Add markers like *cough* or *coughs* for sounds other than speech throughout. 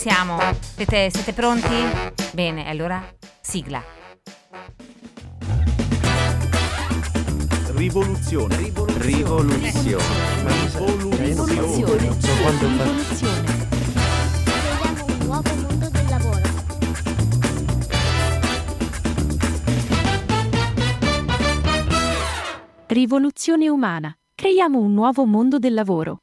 siamo? Siete, siete pronti? Bene, allora sigla. Rivoluzione. Rivoluzione. Rivoluzione. Rivoluzione. Rivoluzione. Creiamo un nuovo mondo del lavoro. Rivoluzione umana. Creiamo un nuovo mondo del lavoro.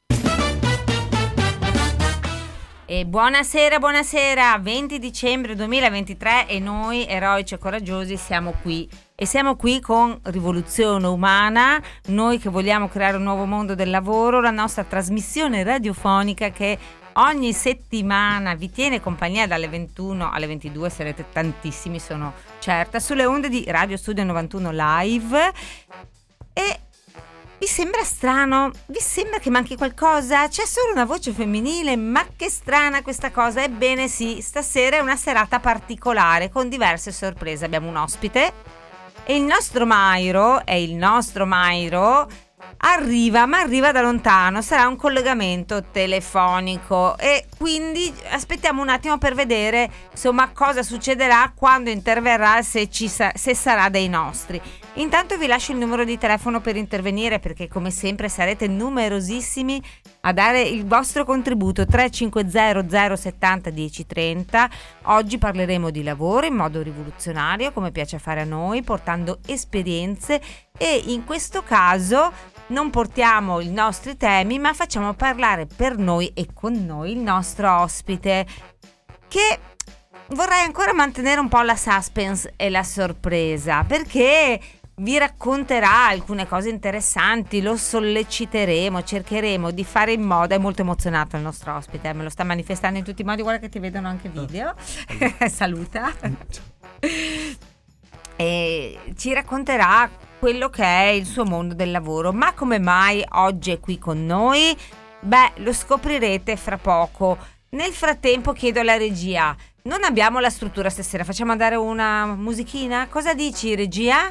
E buonasera, buonasera, 20 dicembre 2023 e noi, eroici e coraggiosi, siamo qui. E siamo qui con Rivoluzione Umana, noi che vogliamo creare un nuovo mondo del lavoro, la nostra trasmissione radiofonica che ogni settimana vi tiene compagnia dalle 21 alle 22, sarete tantissimi, sono certa, sulle onde di Radio Studio 91 Live. E vi sembra strano? Vi sembra che manchi qualcosa? C'è solo una voce femminile? Ma che strana questa cosa! Ebbene sì, stasera è una serata particolare con diverse sorprese. Abbiamo un ospite e il nostro Mairo, è il nostro Mairo, arriva, ma arriva da lontano, sarà un collegamento telefonico e quindi aspettiamo un attimo per vedere insomma cosa succederà quando interverrà se, sa- se sarà dei nostri. Intanto vi lascio il numero di telefono per intervenire perché come sempre sarete numerosissimi a dare il vostro contributo 350 070 1030. Oggi parleremo di lavoro in modo rivoluzionario come piace fare a noi, portando esperienze e in questo caso non portiamo i nostri temi ma facciamo parlare per noi e con noi il nostro ospite che vorrei ancora mantenere un po' la suspense e la sorpresa perché vi racconterà alcune cose interessanti, lo solleciteremo, cercheremo di fare in modo, è molto emozionato il nostro ospite, eh, me lo sta manifestando in tutti i modi, guarda che ti vedono anche video, *laughs* saluta. *laughs* E ci racconterà quello che è il suo mondo del lavoro, ma come mai oggi è qui con noi? Beh, lo scoprirete fra poco. Nel frattempo chiedo alla regia, non abbiamo la struttura stasera, facciamo andare una musichina? Cosa dici regia?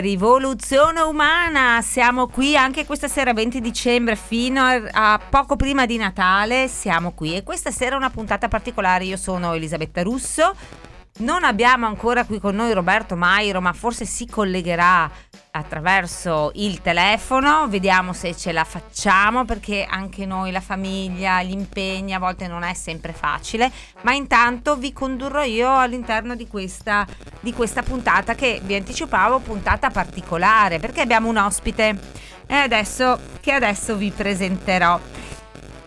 Rivoluzione umana, siamo qui anche questa sera 20 dicembre fino a, poco prima di Natale, siamo qui e questa sera è una puntata particolare, io sono Elisabetta Russo, non abbiamo ancora qui con noi Roberto Mairo ma forse si collegherà attraverso il telefono, vediamo se ce la facciamo perché anche noi, la famiglia, gli impegni a volte non è sempre facile, ma intanto vi condurrò io all'interno di questa, di questa puntata che vi anticipavo, puntata particolare perché abbiamo un ospite. E adesso, che adesso vi presenterò.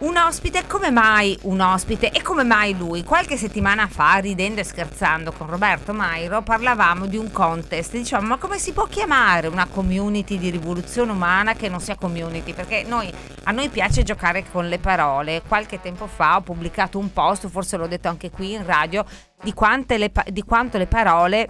Un ospite, come mai un ospite e come mai lui? Qualche settimana fa, ridendo e scherzando con Roberto Mairo, parlavamo di un contest. Diciamo, ma come si può chiamare una community di rivoluzione umana che non sia community? Perché noi, a noi piace giocare con le parole. Qualche tempo fa ho pubblicato un post, forse l'ho detto anche qui in radio, di, le di quanto le parole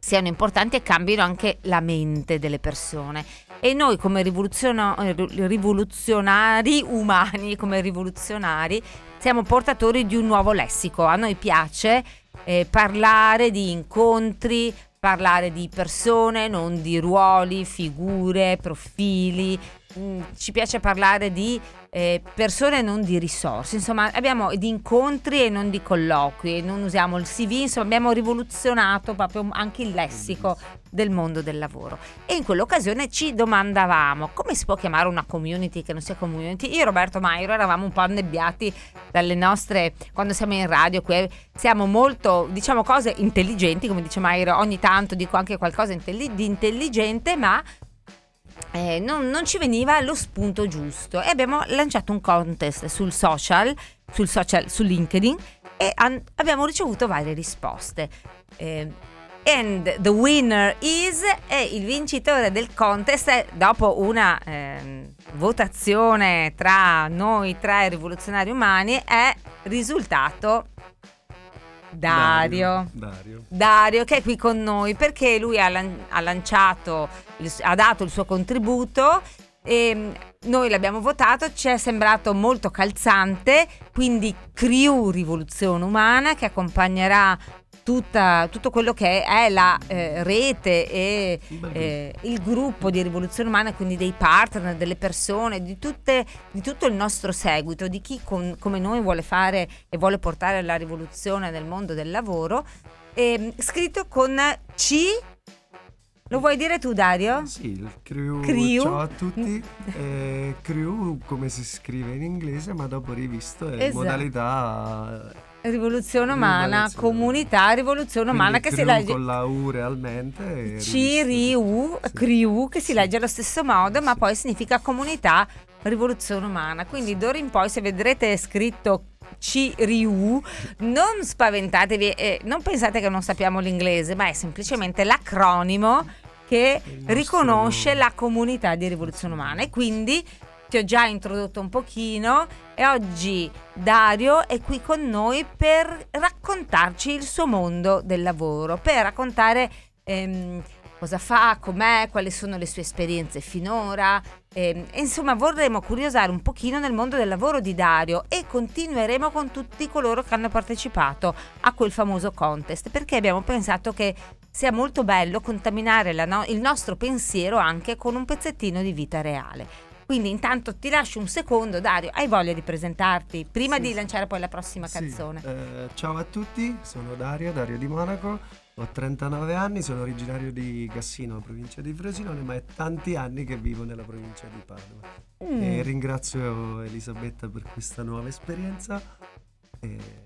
siano importanti e cambino anche la mente delle persone. E noi come eh, rivoluzionari umani, come rivoluzionari, siamo portatori di un nuovo lessico. A noi piace eh, parlare di incontri, parlare di persone, non di ruoli, figure, profili. Mm, Ci piace parlare di eh, persone e non di risorse. Insomma, abbiamo di incontri e non di colloqui. Non usiamo il CV, insomma, abbiamo rivoluzionato proprio anche il lessico del mondo del lavoro. E in quell'occasione ci domandavamo come si può chiamare una community che non sia community. Io e Roberto Mairo eravamo un po' annebbiati dalle nostre, quando siamo in radio, qui siamo molto, diciamo cose intelligenti, come dice Mairo, ogni tanto dico anche qualcosa intelli- di intelligente, ma eh, non, non ci veniva lo spunto giusto e abbiamo lanciato un contest sul social, sul social, su LinkedIn e an- abbiamo ricevuto varie risposte. Eh, and the winner is e il vincitore del contest dopo una ehm, votazione tra noi tre rivoluzionari umani è risultato Dario. Dario. Dario che è qui con noi perché lui ha, lan- ha lanciato, il- ha dato il suo contributo e mm, noi l'abbiamo votato, ci è sembrato molto calzante, quindi Crew Rivoluzione Umana che accompagnerà tutta- tutto quello che è la eh, rete e eh, il gruppo di Rivoluzione Umana, quindi dei partner, delle persone, di, tutte- di tutto il nostro seguito, di chi con- come noi vuole fare e vuole portare la rivoluzione nel mondo del lavoro, ehm, scritto con C. Lo vuoi dire tu, Dario? Sì, il crew. Crew. Ciao a tutti. Eh, crew come si scrive in inglese, ma dopo rivisto è Esatto. modalità. Rivoluzione Umana, comunità Rivoluzione Umana che quindi si crew legge con la U realmente. C-R-U, Sì. CRIU, che si legge allo stesso modo, ma poi significa comunità rivoluzione umana. Quindi d'ora in poi se vedrete scritto C-R-U, non spaventatevi e non pensate che non sappiamo l'inglese, ma è semplicemente l'acronimo che nostro riconosce la comunità di rivoluzione umana e quindi ti ho già introdotto un pochino e oggi Dario è qui con noi per raccontarci il suo mondo del lavoro, per raccontare ehm, cosa fa, com'è, quali sono le sue esperienze finora. ehm, insomma, vorremmo curiosare un pochino nel mondo del lavoro di Dario e continueremo con tutti coloro che hanno partecipato a quel famoso contest perché abbiamo pensato che sia molto bello contaminare no- il nostro pensiero anche con un pezzettino di vita reale. Quindi intanto ti lascio un secondo, Dario, hai voglia di presentarti prima Sì, di lanciare poi la prossima Sì, canzone? eh, ciao a tutti, sono Dario, Dario di Monaco. Ho 39 anni, sono originario di Cassino, provincia di Frosinone, ma è tanti anni che vivo nella provincia di Padova. Mm. E ringrazio Elisabetta per questa nuova esperienza. E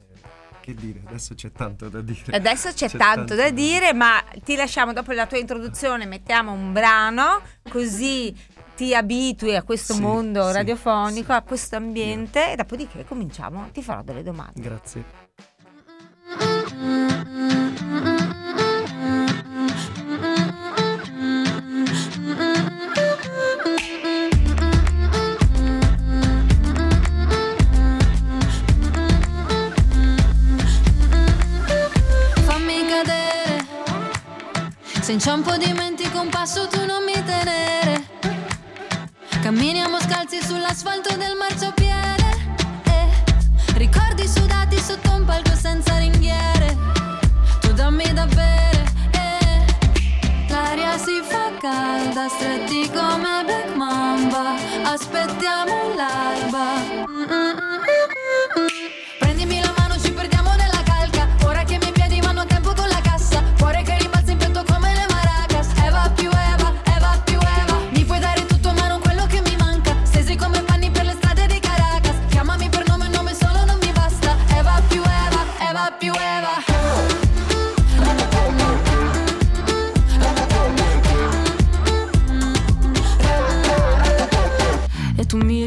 che dire, adesso c'è tanto da dire. Adesso c'è, C'è tanto, da tanto. dire, ma ti lasciamo dopo la tua introduzione, mettiamo un brano così ti abitui a questo Sì, mondo sì, radiofonico, sì. a questo ambiente e dopodiché cominciamo, ti farò delle domande. Grazie. Fammi cadere. Se inciampo dimentico un passo tu non mi tenere. Camminiamo scalzi sull'asfalto del marciapiede. Eh. Ricordi sudati sotto un palco senza ringhiere. Tu dammi da bere. Eh. L'aria si fa calda, stretti come Black Mamba. Aspettiamo l'alba. Mm,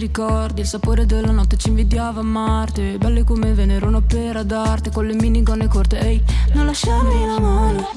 ricordi il sapore della notte ci invidiava a Marte. Belle come Venere, un'opera d'arte Con le minigonne corte, ehi, non lasciarmi la mano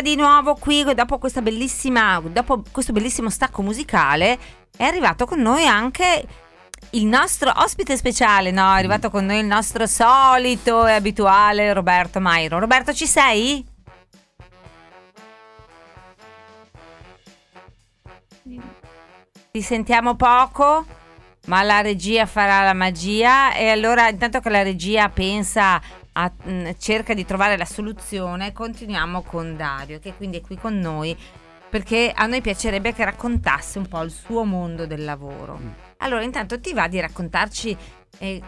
buonasera di nuovo qui dopo dopo questo bellissimo stacco musicale è arrivato con noi anche il nostro ospite speciale, no, è arrivato con noi il nostro solito e abituale Roberto Mairo. Roberto, ci sei? Ti sentiamo poco, ma la regia farà la magia e allora intanto che la regia pensa a- mh, cerca di trovare la soluzione, continuiamo con Dario che quindi è qui con noi perché a noi piacerebbe che raccontasse un po' il suo mondo del lavoro. Allora, intanto ti va di raccontarci eh,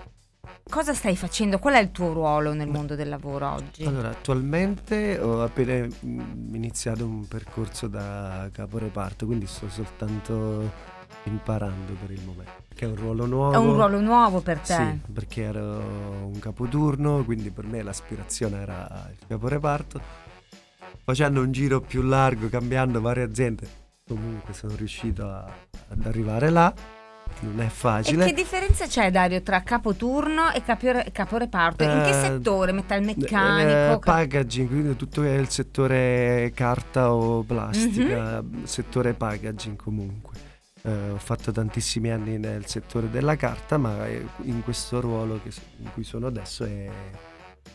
cosa stai facendo, qual è il tuo ruolo nel mondo del lavoro oggi? Allora, attualmente ho appena mm, iniziato un percorso da caporeparto, quindi sto soltanto imparando per il momento. Che è un ruolo nuovo. è un ruolo nuovo per te? Sì, perché ero un capoturno, quindi per me l'aspirazione era il caporeparto. Facendo un giro più largo, cambiando varie aziende, comunque sono riuscito a- ad arrivare là. Non è E facile. che differenza c'è Dario tra capoturno e capore- caporeparto? In che Eh, settore? Metalmeccanico? Eh, packaging, quindi tutto il settore carta o plastica, Mhm. settore packaging comunque. Eh, ho fatto tantissimi anni nel settore della carta, ma eh, in questo ruolo che in cui sono adesso è il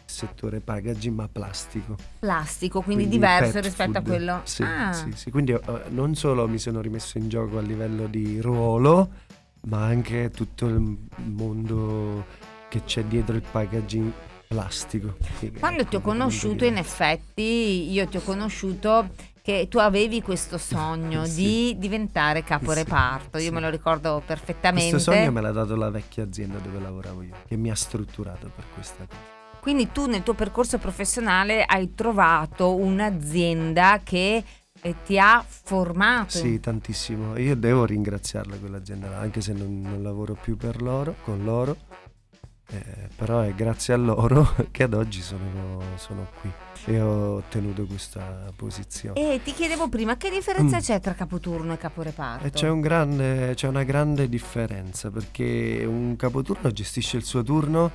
settore packaging ma plastico. Plastico, quindi, Quindi diverso pet rispetto a food. quello. Sì, Ah. sì, sì. Quindi eh, non solo mi sono rimesso in gioco a livello di ruolo, ma anche tutto il mondo che c'è dietro il packaging plastico. Quando ti ho conosciuto, in effetti, io ti ho conosciuto che tu avevi questo sogno Sì. di diventare caporeparto. Io Sì. me lo ricordo perfettamente. Questo sogno me l'ha dato la vecchia azienda dove lavoravo io, che mi ha strutturato per questa cosa. Quindi tu nel tuo percorso professionale hai trovato un'azienda che eh, ti ha formato. Sì, tantissimo. Io devo ringraziarla quell'azienda, anche se non, non lavoro più per loro, con loro. Eh, però è grazie a loro *laughs* che ad oggi sono, sono qui e ho ottenuto questa posizione. E ti chiedevo prima che differenza Mm. c'è tra capoturno e caporeparto? E c'è, un grande- c'è una grande differenza perché un capoturno gestisce il suo turno,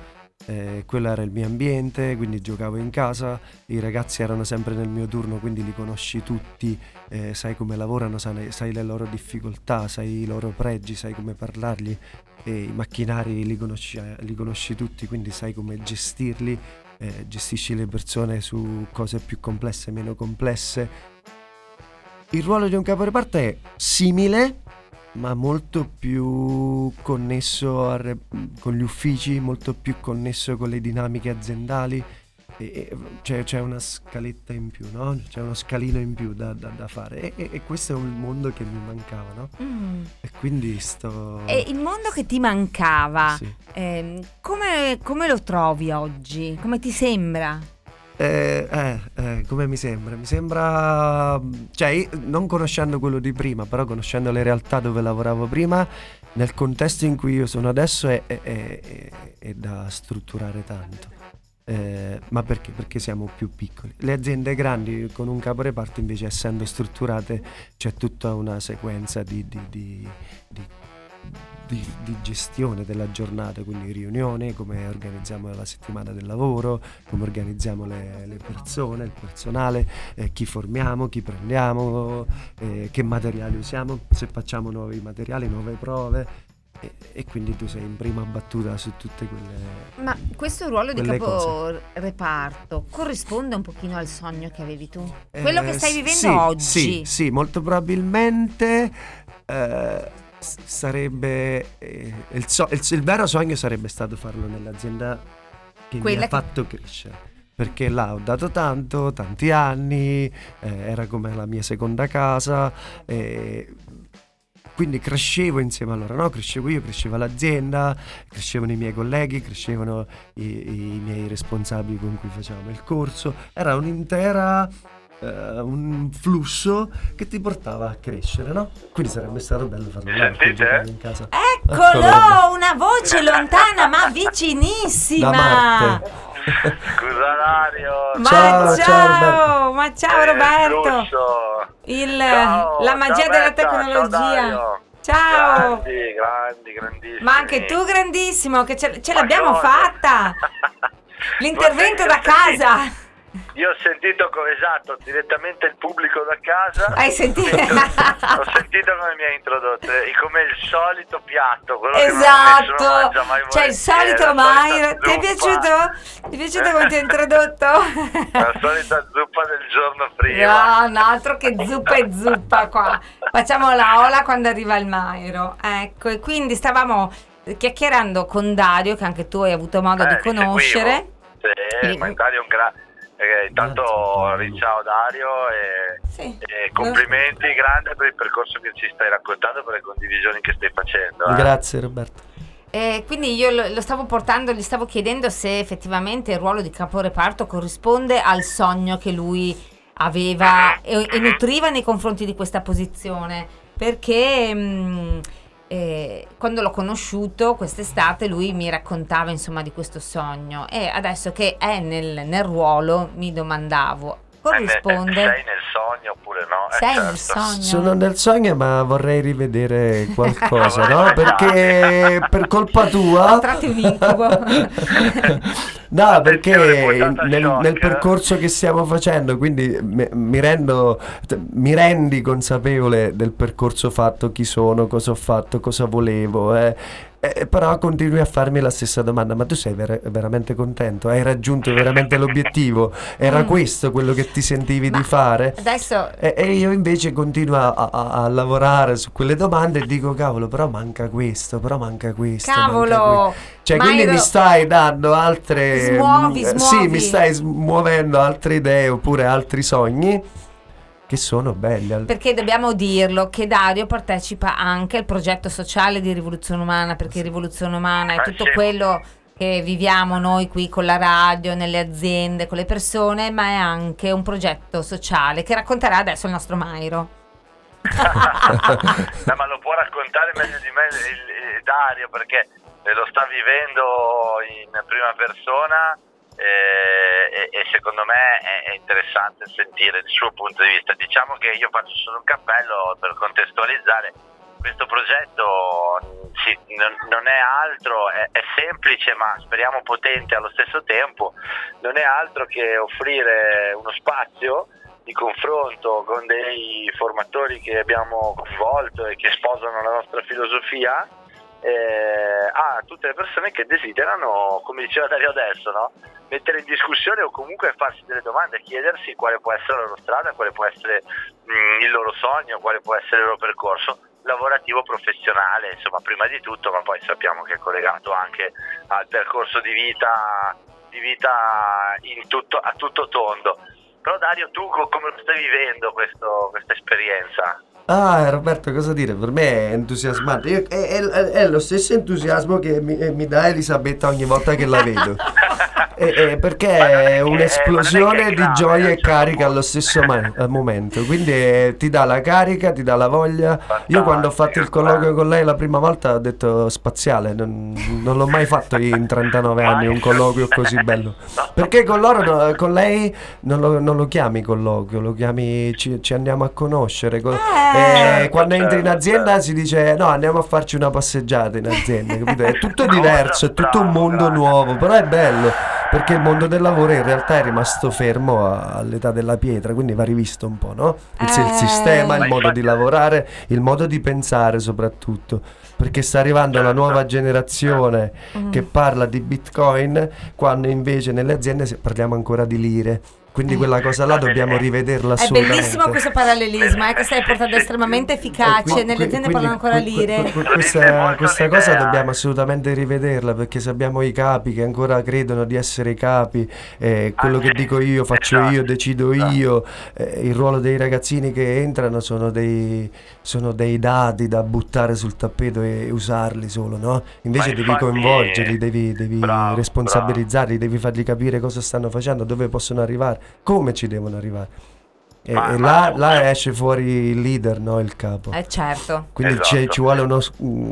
eh, quello era il mio ambiente, quindi giocavo in casa, i ragazzi erano sempre nel mio turno, quindi li conosci tutti, eh, sai come lavorano, sai, sai le loro difficoltà, sai i loro pregi, sai come parlargli, i macchinari li conosci, li conosci tutti, quindi sai come gestirli, eh, gestisci le persone su cose più complesse, meno complesse. Il ruolo di un caporeparto è simile, ma molto più connesso re- con gli uffici, molto più connesso con le dinamiche aziendali. E, e- c'è, c'è una scaletta in più, no? C'è uno scalino in più da, da- da fare. E, e- questo è un mondo che mi mancava, no? Mm. E quindi sto. E il mondo che ti mancava, Sì. ehm, come, come lo trovi oggi? Come ti sembra? Eh, eh, eh, come mi sembra? Mi sembra, cioè, io, non conoscendo quello di prima, però conoscendo le realtà dove lavoravo prima, nel contesto in cui io sono adesso è- è- è- è da strutturare tanto. Eh, ma perché? Perché siamo più piccoli. Le aziende grandi con un caporeparto invece essendo strutturate c'è tutta una sequenza di, di- di- di- gestione della giornata, quindi riunioni, come organizziamo la settimana del lavoro, come organizziamo le, le persone, il personale, eh, chi formiamo, chi prendiamo, eh, che materiali usiamo, se facciamo nuovi materiali, nuove prove. E, e quindi tu sei in prima battuta su tutte quelle... Ma questo ruolo di Quelle caporeparto corrisponde un pochino al sogno che avevi tu? Quello Eh, che stai vivendo sì, oggi? Sì, sì, molto probabilmente eh, sarebbe... eh, il, so- il- il vero sogno sarebbe stato farlo nell'azienda che Quella mi ha che- fatto crescere. Perché là ho dato tanto, tanti anni, eh, era come la mia seconda casa. eh, quindi crescevo insieme a loro, no? Crescevo io, cresceva l'azienda, crescevano i miei colleghi, crescevano i, i miei responsabili con cui facevamo il corso. Era un'intera eh, un flusso che ti portava a crescere, no? Quindi sarebbe stato bello farlo sentite? in casa. Eccolo, una voce lontana ma vicinissima. Scusa Dario. Ma Ciao, ciao, ciao, ma ciao Eh, Roberto. Il- Ciao, la magia ciao della Berta, ciao tecnologia. Dario. Ciao. Grandi, grandi, grandissimi. Ma anche tu grandissimo, che ce, ce l'abbiamo fatta. *laughs* L'intervento da casa. Io ho sentito esatto, direttamente il pubblico da casa. Hai sentito? *laughs* ho sentito come mi ha introdotto, eh, come il solito piatto, Esatto, mangia mai c'è il solito solita Ti è piaciuto? Ti è piaciuto come ti ho introdotto? *laughs* La solita zuppa del giorno prima. No, no, altro che zuppa e zuppa qua. Facciamo la ola quando arriva il Mairo. Ecco, e quindi stavamo chiacchierando con Dario, che anche tu hai avuto modo Eh, di conoscere. seguivo. Sì, ma Dario è un gra- eh, intanto ciao Dario e, Sì. e complimenti grande per il percorso che ci stai raccontando, per le condivisioni che stai facendo. eh. Grazie Roberto. E quindi io lo, lo stavo portando, gli stavo chiedendo se effettivamente il ruolo di caporeparto corrisponde al sogno che lui aveva e, e nutriva nei confronti di questa posizione. Perché mh, eh, quando l'ho conosciuto quest'estate lui mi raccontava insomma di questo sogno. E adesso che è nel, nel ruolo mi domandavo, Eh, ne- corrisponde? sei nel sogno oppure no? Eh, Sei nel certo. sogno. Sono nel sogno, ma vorrei rivedere qualcosa, *laughs* no? Perché per colpa tua. tratti un incubo. *laughs* No, perché nel, nel percorso che stiamo facendo, quindi mi, mi rendo, mi rendi consapevole del percorso fatto, chi sono, cosa ho fatto, cosa volevo, eh. Eh, però continui a farmi la stessa domanda, ma tu sei ver- veramente contento? Hai raggiunto veramente l'obiettivo? Era Mm. questo quello che ti sentivi Ma di fare? Adesso E, e io invece continuo a, a- a lavorare su quelle domande e dico, cavolo, però manca questo, però manca questo. manca Cavolo! questo." Cioè, Ma quindi ero- mi stai dando altre... Smuovi, mm, Sì, smuovi. mi stai smuovendo altre idee oppure altri sogni che sono belli. al- Perché dobbiamo dirlo che Dario partecipa anche al progetto sociale di Rivoluzione Umana, perché Rivoluzione Umana è Eh, tutto sì. quello che viviamo noi qui con la radio, nelle aziende, con le persone, ma è anche un progetto sociale che racconterà adesso il nostro Mairo. *laughs* No, ma lo può raccontare meglio di me il, il Dario perché lo sta vivendo in prima persona eh, e, e secondo me è, è interessante sentire il suo punto di vista. Diciamo che io faccio solo un cappello per contestualizzare. Questo progetto mh, sì, non, non è altro, è, è semplice ma speriamo potente allo stesso tempo, non è altro che offrire uno spazio di confronto con dei formatori che abbiamo coinvolto e che sposano la nostra filosofia eh, a tutte le persone che desiderano, come diceva Dario adesso, no? mettere in discussione o comunque farsi delle domande, chiedersi quale può essere la loro strada, quale può essere mh, il loro sogno, quale può essere il loro percorso lavorativo, professionale, insomma prima di tutto, ma poi sappiamo che è collegato anche al percorso di vita, di vita tutto, a tutto tondo. Però Dario, tu co- come lo stai vivendo questo- questa esperienza? Ah, Roberto, cosa dire? Per me è entusiasmante. Io- è, è- è lo stesso entusiasmo che mi, eh, mi dà Elisabetta ogni volta che la vedo. Eh, eh, perché *laughs* Ma non è un'esplosione di gioia e carica allo punto. stesso ma- *laughs* momento. Quindi eh, ti dà la carica, ti dà la voglia. Io quando ho fatto il colloquio con lei la prima volta ho detto spaziale, non, non l'ho mai fatto in 39 anni un colloquio così bello. Perché con loro, con lei non lo, non lo chiami colloquio, lo chiami, ci, ci andiamo a conoscere. co- Eh. Eh, quando entri in certo, azienda certo. si dice no, andiamo a farci una passeggiata in azienda, capito? È tutto *laughs* diverso, è tutto un mondo nuovo, però è bello perché il mondo del lavoro in realtà è rimasto fermo all'età della pietra, quindi va rivisto un po', no? Il, il Eh. sistema, il modo di lavorare, il modo di pensare soprattutto, perché sta arrivando la Certo. nuova generazione Mm. che parla di Bitcoin, quando invece nelle aziende parliamo ancora di lire. Quindi quella cosa là dobbiamo rivederla È bellissimo questo parallelismo, eh, che stai portando estremamente efficace. Eh, qui- Nelle qui- aziende quindi parlano ancora que- lire. dite questa questa cosa dobbiamo eh. assolutamente rivederla perché se abbiamo i capi che ancora credono di essere i capi, eh, quello che dico io faccio io, esatto, decido io, eh, il ruolo dei ragazzini che entrano sono dei, sono dei dati da buttare sul tappeto e usarli solo, no? Invece devi coinvolgerli, devi, devi responsabilizzarli, devi fargli capire cosa stanno facendo, dove possono arrivare, come ci devono arrivare. E, Ma- e ma- là, là esce fuori il leader, no? Il capo. Eh certo. Quindi Esatto. ci- ci vuole uno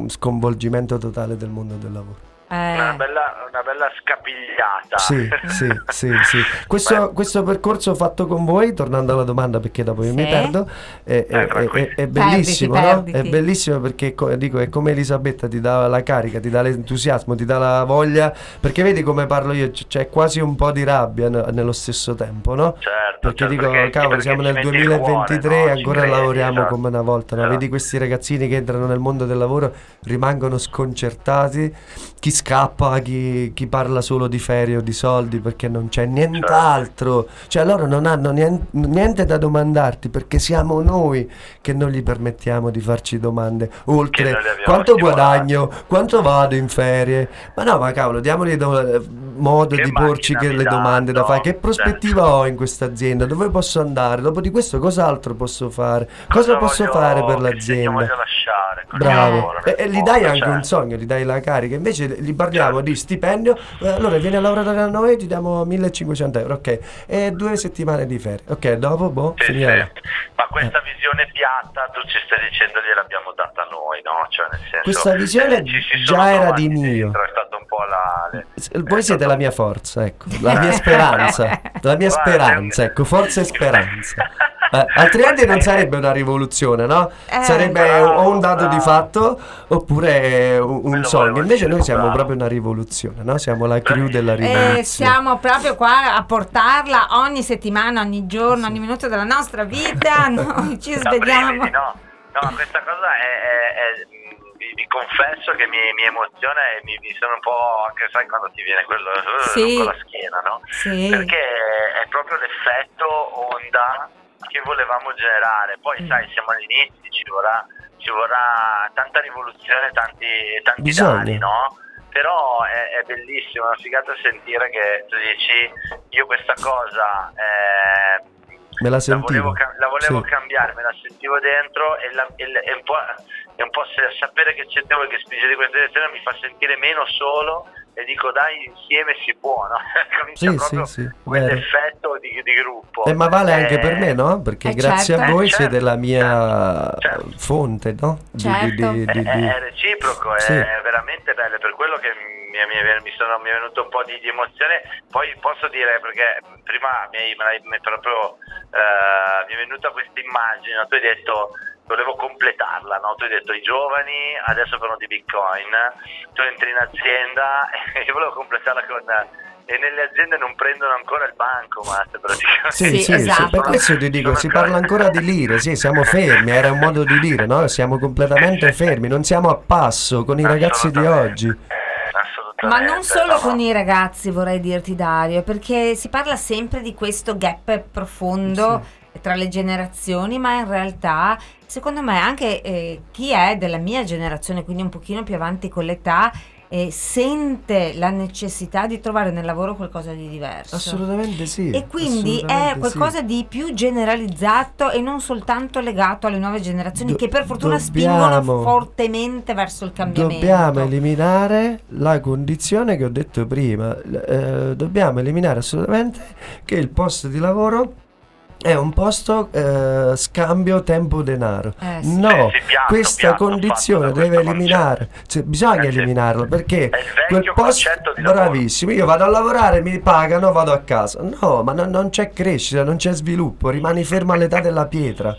sconvolgimento totale del mondo del lavoro. Una Eh, bella, una bella scapigliata. Sì, *laughs* sì, sì, sì. Questo, questo percorso fatto con voi, tornando alla domanda perché dopo io mi perdo, è, è- Eh, è- è bellissimo, Perditi, no? È bellissimo perché co- dico, è come Elisabetta ti dà la carica, ti dà l'entusiasmo, ti dà la voglia, perché vedi come parlo io, c'è quasi un po' di rabbia ne- nello stesso tempo, no? Certo, Perché certo, dico, perché- cavolo, perché siamo nel metti il 2023 cuore, e no? Ancora credi, lavoriamo esatto. come una volta, no? Esatto. Vedi questi ragazzini che entrano nel mondo del lavoro, rimangono sconcertati, chi scappa, chi, chi parla solo di ferie o di soldi perché non c'è nient'altro, cioè loro non hanno nien- niente da domandarti perché siamo noi che non gli permettiamo di farci domande, oltre quanto stimolati. guadagno, quanto vado in ferie, ma no, ma cavolo, diamogli do- modo Che di porci che le domande da fare, che prospettiva ho in questa azienda, dove posso andare, dopo di questo cos'altro posso fare, cosa, posso voglio- fare per l'azienda. voglio lasciare Bravo, lavoro, e, nel e gli dai anche un certo. sogno, gli dai la carica. Invece gli parliamo di stipendio. eh, allora vieni a lavorare da noi, ti diamo 1500 euro, ok? E due settimane di ferie, ok? Dopo, boh, Sì, sì. Ma questa visione piatta tu ci stai dicendo gliel'abbiamo data noi, no? Cioè nel senso Questa visione eh, già era di mio. È stato un po' la le- Voi siete la mia forza, ecco, la mia *laughs* speranza, la mia speranza, ecco, forza e speranza. Eh, altrimenti non sarebbe una rivoluzione, no? Eh. sarebbe o un dato di fatto oppure un, sogno. Invece noi siamo proprio una rivoluzione, no? Siamo la crew della rivoluzione. E siamo proprio qua a portarla ogni settimana, ogni giorno, ogni minuto della nostra vita. *laughs* Noi ci svegliamo. no, no, questa cosa è, è- è- vi, confesso che mi, mi emoziona e mi, mi sono un po' anche sai quando ti viene quello uh, Sì. con la schiena, no? Sì. Perché è proprio l'effetto onda che volevamo generare. Poi Mm. sai, siamo all'inizio, ci vorrà, ci vorrà tanta rivoluzione, tanti, tanti Bisogna. danni, no? Però è, è bellissimo, è una figata sentire che tu dici io questa cosa eh, Me la la sentivo. volevo, cam- la volevo Sì. cambiare, me la sentivo dentro e, la- e e un po', e un po' sapere che c'è te voi che spinge di questa direzione mi fa sentire meno solo e dico dai insieme si può, no? *laughs* Comincia Sì, proprio sì, sì, quell'effetto di, di gruppo. Eh, ma vale anche Eh, per me, no? Perché Eh, grazie certo. a voi Eh, siete certo. la mia Certo. fonte, no? Di, Certo. di- È, di- di- è- è reciproco, Sì. è veramente bello, è per quello che mi, mi- mi sono, mi è venuto un po' di, di emozione. Poi posso dire, perché prima mi, hai- l'hai mi proprio, eh, mi è venuta questa immagine, no? tu hai detto volevo completarla, no? tu hai detto i giovani adesso fanno di bitcoin, tu entri in azienda *laughs* e io volevo completarla con... E nelle aziende non prendono ancora il banco, ma praticamente. Sì, Sì, sì, sì, esatto. per questo ti dico, si parla ancora di lire, sì, siamo fermi, era un modo di dire, no? Siamo completamente fermi, non siamo a passo con i ragazzi di oggi. Ma non solo con i ragazzi, vorrei dirti Dario, perché si parla sempre di questo gap profondo tra le generazioni, ma in realtà, secondo me, anche eh, chi è della mia generazione, quindi un pochino più avanti con l'età, eh, sente la necessità di trovare nel lavoro qualcosa di diverso. Assolutamente sì. E quindi è qualcosa sì. di più generalizzato e non soltanto legato alle nuove generazioni Do- che per fortuna dobbiamo- spingono fortemente verso il cambiamento. Dobbiamo eliminare la condizione che ho detto prima. Eh, dobbiamo eliminare assolutamente che il posto di lavoro è un posto eh, scambio tempo-denaro. Eh, sì. No, sì, piatto, questa piatto, condizione deve eliminare, cioè, bisogna Eh, sì. eliminarlo perché quel posto bravissimo. Io vado a lavorare, mi pagano, vado a casa. No, ma non, non c'è crescita, non c'è sviluppo, rimani fermo all'età della pietra.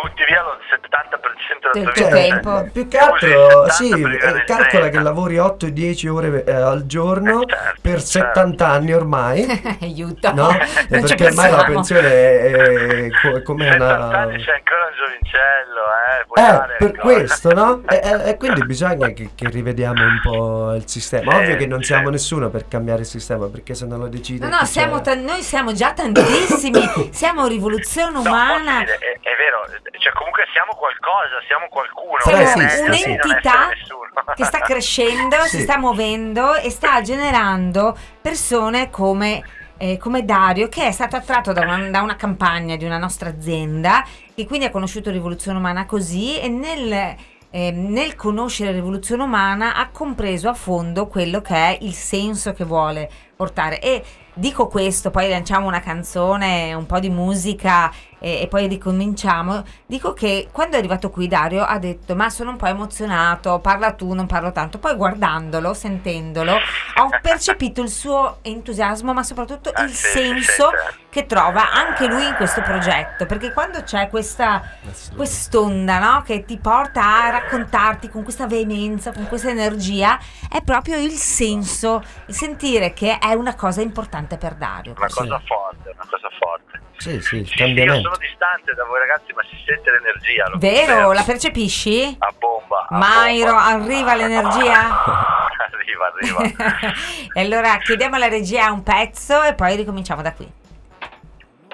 Butti via lo 70% Del tuo Cioè, tempo. più che altro, il sì, 70 per eh, calcola 30. che lavori 8-10 ore eh, al giorno Eh, certo, per certo. 70 anni ormai. *laughs* Aiuto. No? Eh, perché ormai la pensione è, è co- come 70 una... anni sei ancora un giovincello, eh, puoi Eh, per cose. questo, no? *laughs* E, e- quindi bisogna che, che rivediamo un po' il sistema. Ovvio che non siamo nessuno per cambiare il sistema, perché se non lo decide... No, no, siamo c'è- ta- noi siamo già tantissimi, *coughs* siamo rivoluzione No, umana. dire, è, è vero, cioè comunque siamo qualcosa, siamo qualcuno. Siamo Eh, sì, un'entità che sta crescendo, si Sì. sta muovendo e sta generando persone come, eh, come Dario che è stato attratto da una, da una campagna di una nostra azienda e quindi ha conosciuto Rivoluzione Umana così e nel, eh, nel conoscere Rivoluzione Umana ha compreso a fondo quello che è il senso che vuole portare e dico questo, poi lanciamo una canzone, un po' di musica e, e poi ricominciamo. Dico che quando è arrivato qui Dario ha detto ma sono un po' emozionato, parla tu, non parlo tanto. Poi guardandolo, sentendolo, ho percepito il suo entusiasmo ma soprattutto Ah, il sì, sì, senso sì, certo. Che trova anche lui in questo progetto. Perché quando c'è questa quest'onda no? che ti porta a raccontarti con questa veemenza, con questa energia, è proprio il senso, il sentire che è una cosa importante per Dario. Una Sì. cosa forte, una cosa forte. Sì, sì, Sì, sì, io cambiamento. sono distante da voi ragazzi, ma si sente l'energia. lo Vero? La percepisci? A bomba. a Mairo, bomba. arriva l'energia? *laughs* arriva, arriva. *laughs* e allora chiediamo alla regia un pezzo e poi ricominciamo da qui.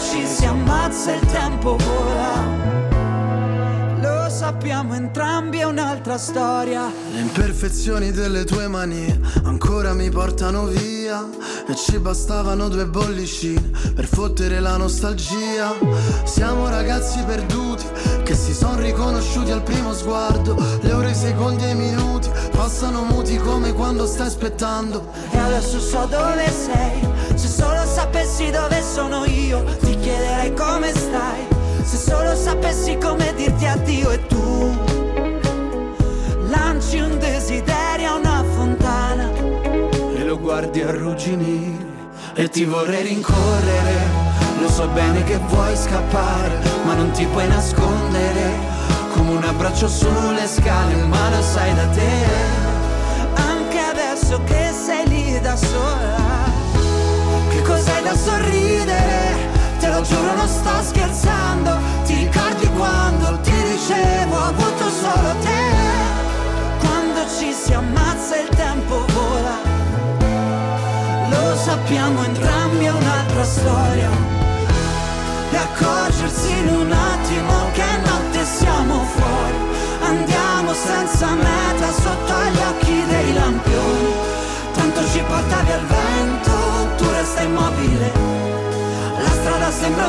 ci si ammazza il tempo vola. Lo sappiamo entrambi è un'altra storia. Le imperfezioni delle tue mani ancora mi portano via E ci bastavano due bollicine per fottere la nostalgia Siamo ragazzi perduti che si son riconosciuti al primo sguardo Le ore, i secondi e i minuti passano muti come quando stai aspettando E adesso so dove sei. Se solo sapessi dove sono io, ti chiederei come stai. Se solo sapessi come dirti addio e tu lanci un desiderio a una fontana E lo guardi arrugginire e ti vorrei rincorrere. Lo so bene che vuoi scappare ma non ti puoi nascondere. Come un abbraccio sulle scale ma lo sai da te. Anche adesso che sei lì da sola cos'hai da sorridere? Te lo giuro non sto scherzando. Ti ricordi quando ti dicevo ho avuto solo te. Quando ci si ammazza il tempo vola. Lo sappiamo entrambi è un'altra storia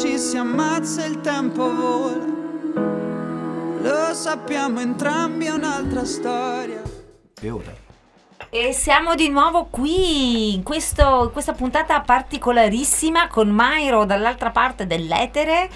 ci si ammazza il tempo vola Lo sappiamo entrambi è un'altra storia E ora? E siamo di nuovo qui in questo- questa puntata particolarissima con Mairo dall'altra parte dell'etere.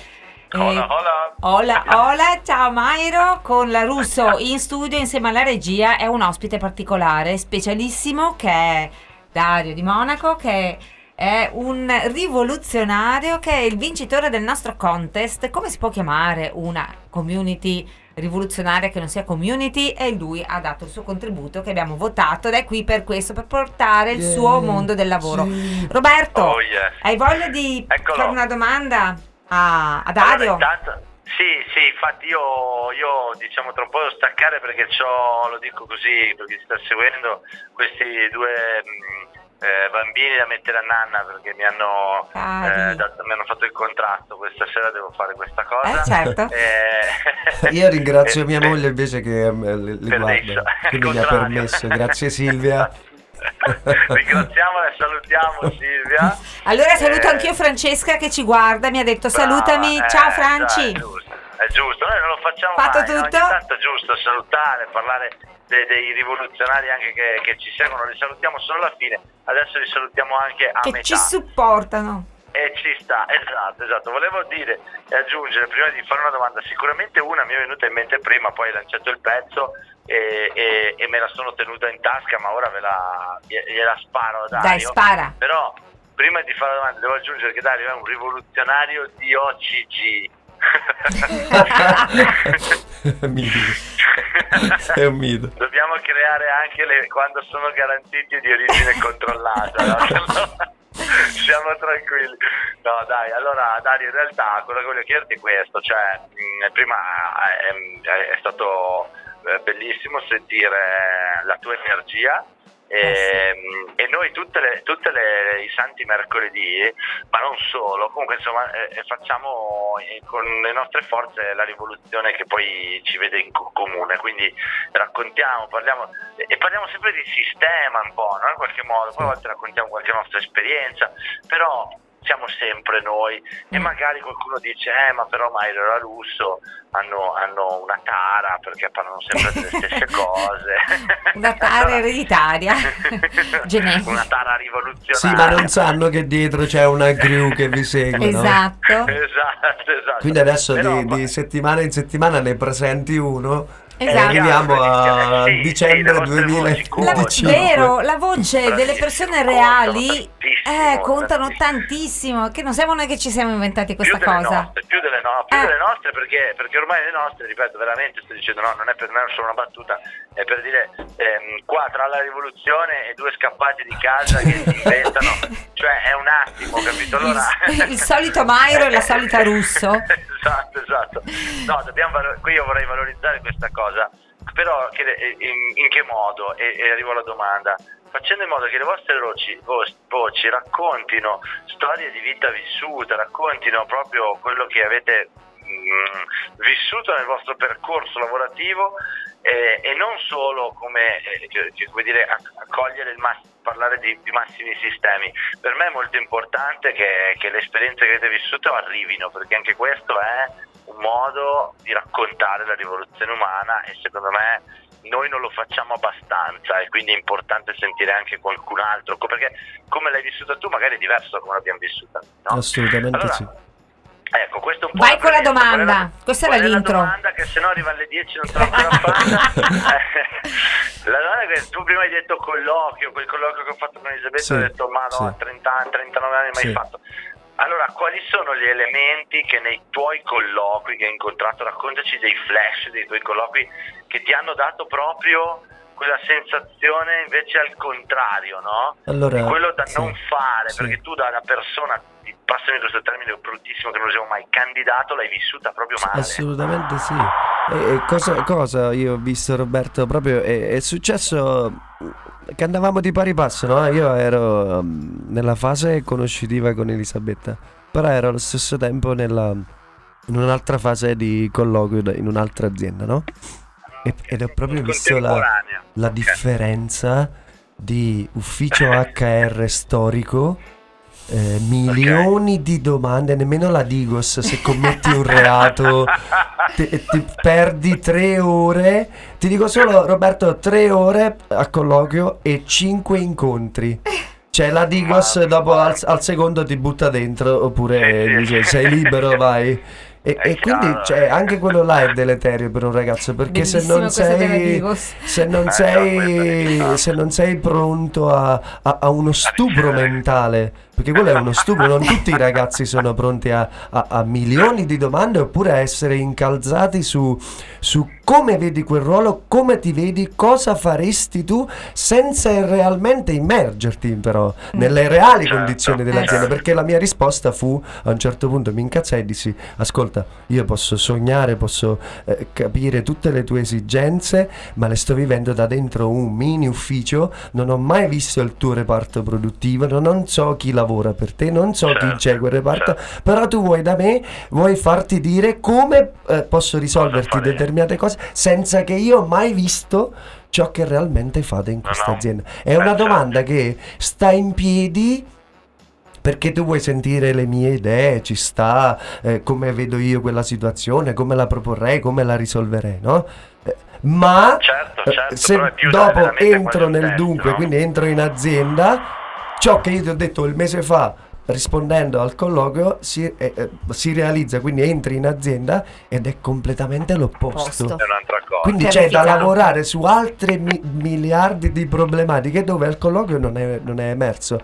Eh, Hola, hola. Hola, hola, ciao Mairo con la Russo in studio insieme alla regia è un ospite particolare, specialissimo che è Dario di Monaco che è un rivoluzionario che è il vincitore del nostro contest. Come si può chiamare una community rivoluzionaria che non sia community? E lui ha dato il suo contributo che abbiamo votato ed è qui per questo, per portare il suo mondo del lavoro. Roberto, Oh, yes. hai voglia di Eccolo. fare una domanda a, a Allora, Dario? intanto- sì, sì, infatti io, io diciamo tra un po' devo staccare perché ho, lo dico così, perché si sta seguendo questi due mh, eh, bambini da mettere a nanna perché mi hanno, Cari. eh, dato- mi hanno fatto il contratto, questa sera devo fare questa cosa. Eh, certo. *laughs* Eh, Io ringrazio *laughs* mia moglie invece che eh, le, le guarda, *laughs* quindi mi ha permesso. Grazie Silvia. Ringraziamola e salutiamo Silvia. Allora saluto Eh, anch'io Francesca che ci guarda, mi ha detto brava, salutami, eh, ciao dai, Franci. È giusto, è giusto, noi non lo facciamo Fatto mai, no? tutto? ogni tanto è giusto salutare, parlare de- dei rivoluzionari anche che, che ci seguono, li salutiamo solo alla fine, adesso li salutiamo anche a che metà. ci supportano. E ci sta, esatto, esatto. Volevo dire e aggiungere prima di fare una domanda, sicuramente una mi è venuta in mente prima, poi hai lanciato il pezzo e, e- e me la sono tenuta in tasca, ma ora ve la, gliela sparo a Dario. Dai, spara. Però prima di fare la domanda devo aggiungere che Dario è un rivoluzionario di OCG. *laughs* È un mito. Dobbiamo creare anche le quando sono garantiti di origine controllata. no? *laughs* *laughs* Siamo tranquilli. No, dai, allora Dario, in realtà quello che voglio chiederti è questo, cioè mh, prima eh, è, è stato eh, bellissimo sentire la tua energia e, mh, e noi tutte, le, tutte le, i santi mercoledì, ma non solo, comunque insomma eh, facciamo eh, con le nostre forze la rivoluzione che poi ci vede in co- comune, quindi raccontiamo, parliamo e e parliamo sempre di sistema un po', no? in qualche modo, poi a volte raccontiamo qualche nostra esperienza, però siamo sempre noi e magari qualcuno dice eh ma però Mairo e la Russo hanno, hanno una tara perché parlano sempre delle stesse *laughs* cose Una tara ereditaria. *laughs* Genetica. una tara rivoluzionaria Sì, ma non sanno che dietro c'è una crew che vi segue, no? Esatto. *laughs* esatto esatto Quindi adesso Però, di, di settimana in settimana ne presenti uno e Esatto. arriviamo a Sì, sì, dicembre voci 2025. La, vero, la voce delle persone reali eh, contano tantissimo. Che non siamo noi che ci siamo inventati più questa delle cosa. nostre, più delle, no- più Eh. delle nostre perché, perché ormai le nostre, ripeto veramente, sto dicendo no, non è per non è solo una battuta, è per dire ehm, qua tra la rivoluzione e due scappati di casa che si *laughs* inventano, cioè è un attimo, capito? Allora, Il- il solito Mairo e la solita Russo. *laughs* esatto, esatto. No, dobbiamo valo- qui io vorrei valorizzare questa cosa, però che le- in, in che modo? E, e arrivo alla domanda. Facendo in modo che le vostre voci, vo- voci raccontino storie di vita vissuta, raccontino proprio quello che avete mm, vissuto nel vostro percorso lavorativo eh, e non solo come, eh, come dire, acc- accogliere il mass- parlare di, di massimi sistemi. Per me è molto importante che, che le esperienze che avete vissuto arrivino, perché anche questo è un modo di raccontare la rivoluzione umana e secondo me noi non lo facciamo abbastanza e quindi è importante sentire anche qualcun altro, perché come l'hai vissuta tu magari è diverso da come l'abbiamo vissuta. no? Assolutamente Allora, sì. Ecco, questo è un po' Vai con la. Qual è domanda. Questa qual era è la l'intro. domanda che se no arriva alle 10 non te l'ho ancora fatta. La domanda è che tu prima hai detto colloquio, quel colloquio che ho fatto con Elisabetta, Sì, ho detto ma no, sì. a 30 anni, 39 anni mai Sì. fatto. Allora, quali sono gli elementi che nei tuoi colloqui che hai incontrato, raccontaci dei flash dei tuoi colloqui che ti hanno dato proprio quella sensazione invece al contrario, no? Allora, quello da sì, non fare, sì. perché tu da una persona, passami questo termine bruttissimo che non usiamo mai, candidato, l'hai vissuta proprio male. Assolutamente sì. E, cosa, cosa io ho visto Roberto? Proprio è, è successo che andavamo di pari passo, no? Io ero um, nella fase conoscitiva con Elisabetta, però ero allo stesso tempo nella, in un'altra fase di colloquio in un'altra azienda, no? Ed ho proprio visto la, la differenza di ufficio *laughs* HR storico, eh, milioni di domande, nemmeno la Digos se commetti un reato ti, ti perdi tre ore. Ti dico solo Roberto, tre ore a colloquio e cinque incontri. Cioè la Digos dopo al, al secondo ti butta dentro oppure dice sei libero vai. *laughs* E, È e quindi cioè, eh. anche quello là è deleterio per un ragazzo perché se non sei se non Eh, sei se non sei pronto a, a- a uno stupro mentale perché quello è uno stupro non tutti i ragazzi sono pronti a, a- a milioni di domande oppure a essere incalzati su, su come vedi quel ruolo come ti vedi cosa faresti tu senza realmente immergerti però nelle reali Certo, condizioni dell'azienda. Certo. perché la mia risposta fu a un certo punto mi incazzai e dissi ascolta io posso sognare posso eh, capire tutte le tue esigenze ma le sto vivendo da dentro un mini ufficio. Non ho mai visto il tuo reparto produttivo non, non so chi lavora per te non so chi Certo, c'è quel reparto certo. però tu vuoi da me vuoi farti dire come eh, posso risolverti determinate cose senza che io ho mai visto ciò che realmente fate in questa no. azienda è una certo. domanda che sta in piedi perché tu vuoi sentire le mie idee, ci sta, eh, come vedo io quella situazione, come la proporrei, come la risolverei, no? Eh, Ma Certo, eh, certo, se dopo entro nel test, dunque, no? quindi entro in azienda, ciò che io ti ho detto il mese fa rispondendo al colloquio si, eh, eh, si realizza, quindi entri in azienda ed è completamente l'opposto. Opposto. È un'altra cosa. Quindi c'è da lavorare su altre mi- miliardi di problematiche dove al colloquio non è, non è emerso.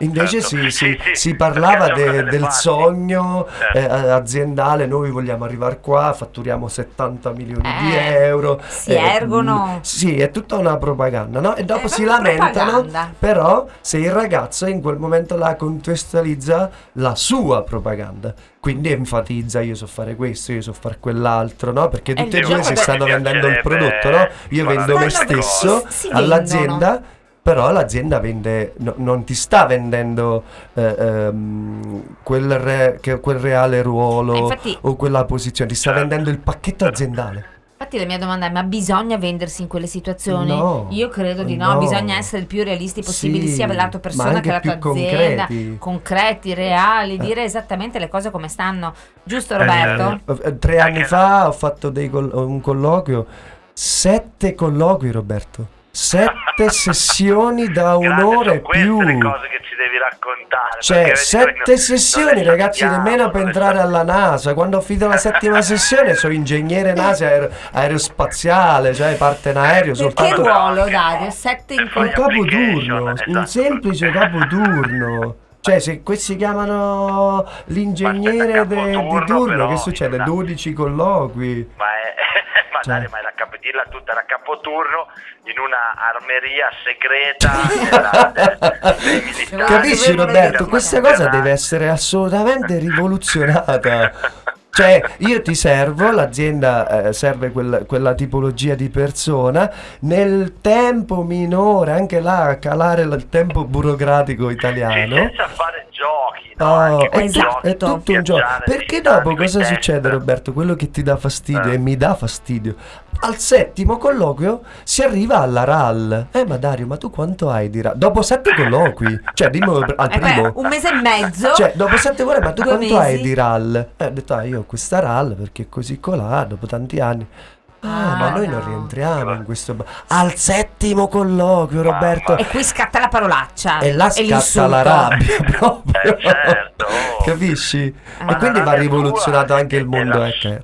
Invece Certo. si, Sì, si- sì, si parlava de- del parti. sogno Certo. eh, aziendale, noi vogliamo arrivare qua, fatturiamo 70 milioni di Eh, euro. si eh, ergono. mm, sì, è tutta una propaganda, no? E dopo È si lamentano, propaganda. però se il ragazzo in quel momento là contestualizza la sua propaganda. Quindi enfatizza io so fare questo, io so fare quell'altro, no? Perché il tutti e due si stanno vendendo il prodotto, no? Io vendo me stesso all'azienda, però l'azienda vende, no- non ti sta vendendo eh, ehm, quel, re- che- quel reale ruolo Eh, infatti- o quella posizione, ti sta Certo. vendendo il pacchetto aziendale. Infatti la mia domanda è: ma bisogna vendersi in quelle situazioni? No, Io credo di no, no. bisogna essere il più realisti possibili, Sì, sia la tua persona che la tua più azienda, concreti. concreti, reali, Eh. dire esattamente le cose come stanno. Giusto, Roberto? Eh, Tre anni fa ho fatto dei coll- un colloquio, sette colloqui Roberto, sette *laughs* sessioni da un'ora e più. le cose che ci devi raccontare. Cioè, sette noi non- sessioni, non ragazzi, sappiamo, nemmeno per entrare alla NASA. Quando ho finito la settima sessione, sono ingegnere NASA aer- aerospaziale, cioè parte in aereo Che soltanto ruolo, Dario? Sette in un capoturno, esatto. un semplice capoturno. Cioè, se questi chiamano l'ingegnere de- di turno, che succede? 12 colloqui. Ma è, *laughs* ma Cioè. dai, ma è da cap- dirla tutta da capoturno in una armeria segreta *laughs* della- dei militari. Capisci Roberto? Questa cosa deve essere assolutamente rivoluzionata. *laughs* Cioè, io ti servo, l'azienda eh, serve quel- quella tipologia di persona, nel tempo minore, anche là a calare il tempo burocratico italiano. senza fare no? È, giochi, è tutto un gioco. Perché dopo cosa succede, Roberto? Quello che ti dà fastidio Eh. e mi dà fastidio. Al settimo colloquio si arriva alla RAL. Eh, ma Dario, ma tu quanto hai di RAL? Dopo sette colloqui, cioè dimmelo al E poi primo. un mese e mezzo. Cioè, dopo sette ore, ma tu Due quanto hai mesi? di RAL? Eh, ho detto, ah, io ho questa RAL perché così colà, dopo tanti anni. Ah, Ah, ma noi non rientriamo in questo. ba- Al settimo colloquio, Roberto. E qui scatta la parolaccia. E là scatta l'insulto. la rabbia proprio. Eh, certo. Capisci? Ma e quindi va rivoluzionato anche il mondo hacker.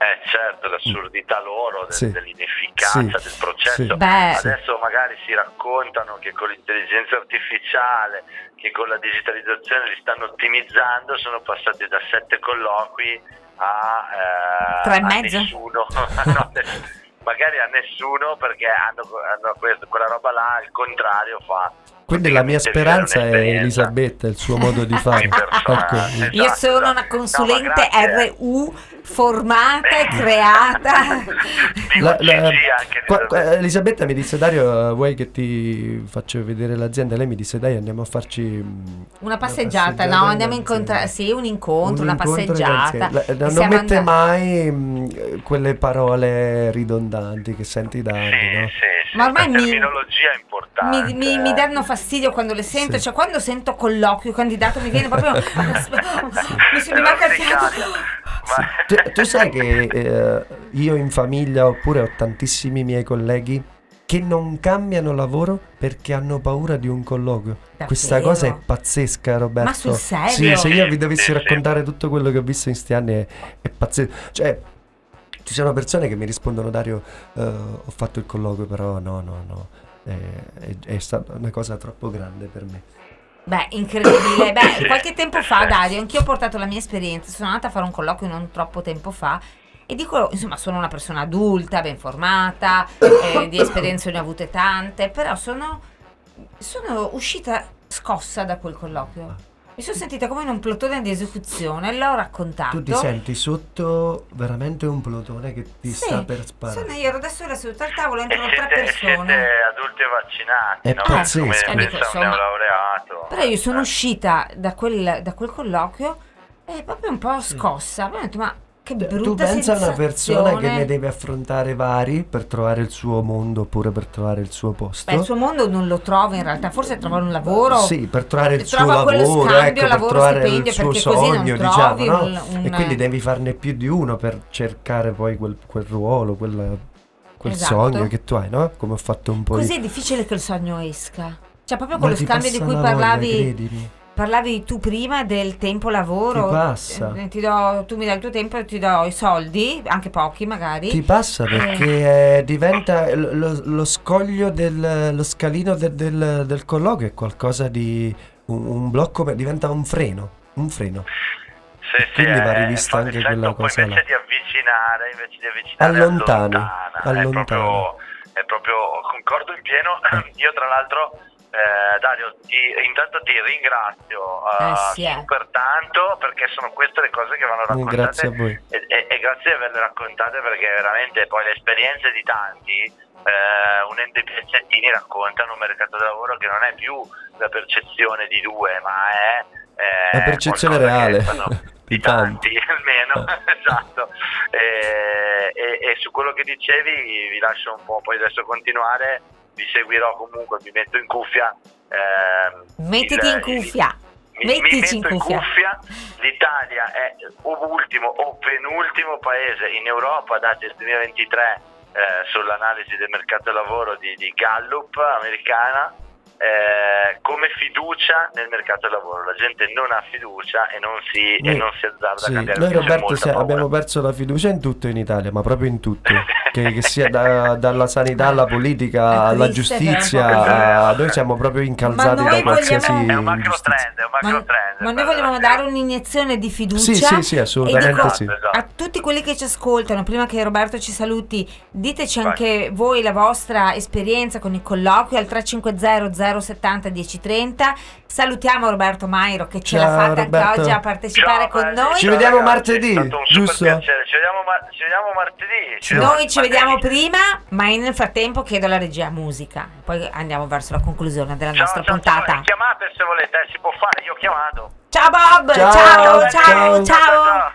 Eh certo, l'assurdità loro de- Sì. dell'inefficacia Sì. del processo. Sì. Beh. Adesso magari si raccontano che con l'intelligenza artificiale, che con la digitalizzazione li stanno ottimizzando, sono passati da sette colloqui a, eh, Tre e a mezzo? nessuno. *laughs* No, *laughs* magari a nessuno perché hanno, hanno que- quella roba là, al contrario fa. Quindi la mia speranza è. Elisabetta, il suo modo di fare. Ecco. Io sono una consulente No. RU formata e creata. La- la- qua- qua- Elisabetta mi disse Dario vuoi che ti faccio vedere l'azienda lei mi disse dai andiamo a farci mm, Una passeggiata, no, andiamo a incontrare, sì, un incontro, un una incontro passeggiata. La- non mette andati- mai mm, quelle parole ridondanti che senti da anni no? Ma ormai la mi- terminologia è importante. Mi, mi- mi danno fastidio quando le sento, cioè quando sento colloquio, candidato, mi viene proprio. *laughs* *laughs* mi, mi manca il fiato. *laughs* Tu, tu sai che eh, io in famiglia oppure ho tantissimi miei colleghi che non cambiano lavoro perché hanno paura di un colloquio. Questa cosa è pazzesca, Roberto. Ma sul serio? Sì, se io vi Sì, dovessi sì. raccontare tutto quello che ho visto in sti anni è, è pazzesco. Cioè, ci sono persone che mi rispondono, Dario, eh, ho fatto il colloquio, però no, no, no. È, è- è stata una cosa troppo grande per me. Beh, incredibile. *coughs* Beh, qualche tempo fa, Dario, anch'io ho portato la mia esperienza. Sono andata a fare un colloquio non troppo tempo fa. E dico, insomma, sono una persona adulta, ben formata, eh, di esperienze ne ho avute tante, però sono, sono uscita scossa da quel colloquio. Mi sono sentita come in un plotone di esecuzione, l'ho raccontato. Tu ti senti sotto veramente un plotone che ti Sì, sta per sparare. sono io ero da sola seduta al tavolo, entrano tre persone. siete adulti e vaccinati, È no? pazzesco. Come Eh, dico, insomma, neolaureato. Però io sono uscita da quel, da quel colloquio e proprio un po' scossa. Poi ho detto, ma che brutta Tu pensa a una persona che ne deve affrontare vari per trovare il suo mondo oppure per trovare il suo posto? Beh, il suo mondo non lo trova in realtà, forse trova un lavoro. Sì, per trovare il suo lavoro, scambio, ecco, per lavoro, trovare stipendio, il suo sogno, diciamo, no? un- un- E quindi devi farne più di uno per cercare poi quel, quel ruolo, quel, quel Esatto. sogno che tu hai, no? Come ho fatto un po' Così io. è difficile che il sogno esca. Cioè, proprio quello scambio di cui la voglia, parlavi. tu prima del tempo lavoro. Ti passa. Eh, ti do- tu mi dai il tuo tempo e ti do i soldi, anche pochi magari. Ti passa Eh. perché eh, diventa lo, lo- scoglio del lo scalino del, del, del colloquio è qualcosa di un, un blocco, diventa un freno, un freno. Sì, sì, Quindi va eh, rivista anche effetto, quella cosa là. invece di avvicinare, invece di avvicinare allontana. allontana. È proprio, è proprio, concordo in pieno. Eh. Io tra l'altro, eh, Dario, ti, intanto ti ringrazio Eh, eh, sì, eh. super tanto perché sono queste le cose che vanno raccontate. Grazie a voi. E, e- e grazie di averle raccontate perché veramente poi le esperienze di tanti, eh, unendo i pezzettini, raccontano un mercato del lavoro che non è più la percezione di due, ma è... eh, La percezione reale. *laughs* di tanti. tanti *laughs* almeno, *laughs* esatto. E, e- e su quello che dicevi vi lascio un po', poi adesso continuare, vi seguirò comunque, mi metto in cuffia. ehm, Mettiti il- in cuffia. mi, mi Mettici in metto cuffia. L'Italia è o ultimo o penultimo paese in Europa, dati del 2023, eh, sull'analisi del mercato del lavoro di, di Gallup americana. Eh, come fiducia nel mercato del lavoro, la gente non ha fiducia e non si, e Noi- non si azzarda Sì, a cambiare Noi Roberto molta se- paura. abbiamo perso la fiducia in tutto in Italia, ma proprio in tutto, *laughs* che, che sia da- dalla sanità alla politica alla giustizia, noi siamo proprio incalzati da qualsiasi vogliamo- È un macro trend, è un macro Ma, trend. ma noi vogliamo dare un'iniezione di fiducia. Sì, sì, sì, assolutamente e dico sì. Esatto, A tutti quelli che ci ascoltano, prima che Roberto ci saluti, diteci anche voi la vostra esperienza con i colloqui al 350 070 1030. Salutiamo Roberto Mairo che ce l'ha Ciao, fatta Roberto. anche oggi a partecipare Ciao, con belli. noi. Ci Ciao, vediamo ragazzi, martedì, è stato un super giusto? piacere. Ci vediamo, ma- ci vediamo martedì. ci Noi ci vediamo martedì. prima, ma nel frattempo chiedo alla regia musica. Poi andiamo verso la conclusione della Ciao, nostra ciao, puntata. ciao, chiamate se volete, eh, si può fare, io ho chiamato. Ciao Bob, Ciao, ciao, ciao, ciao.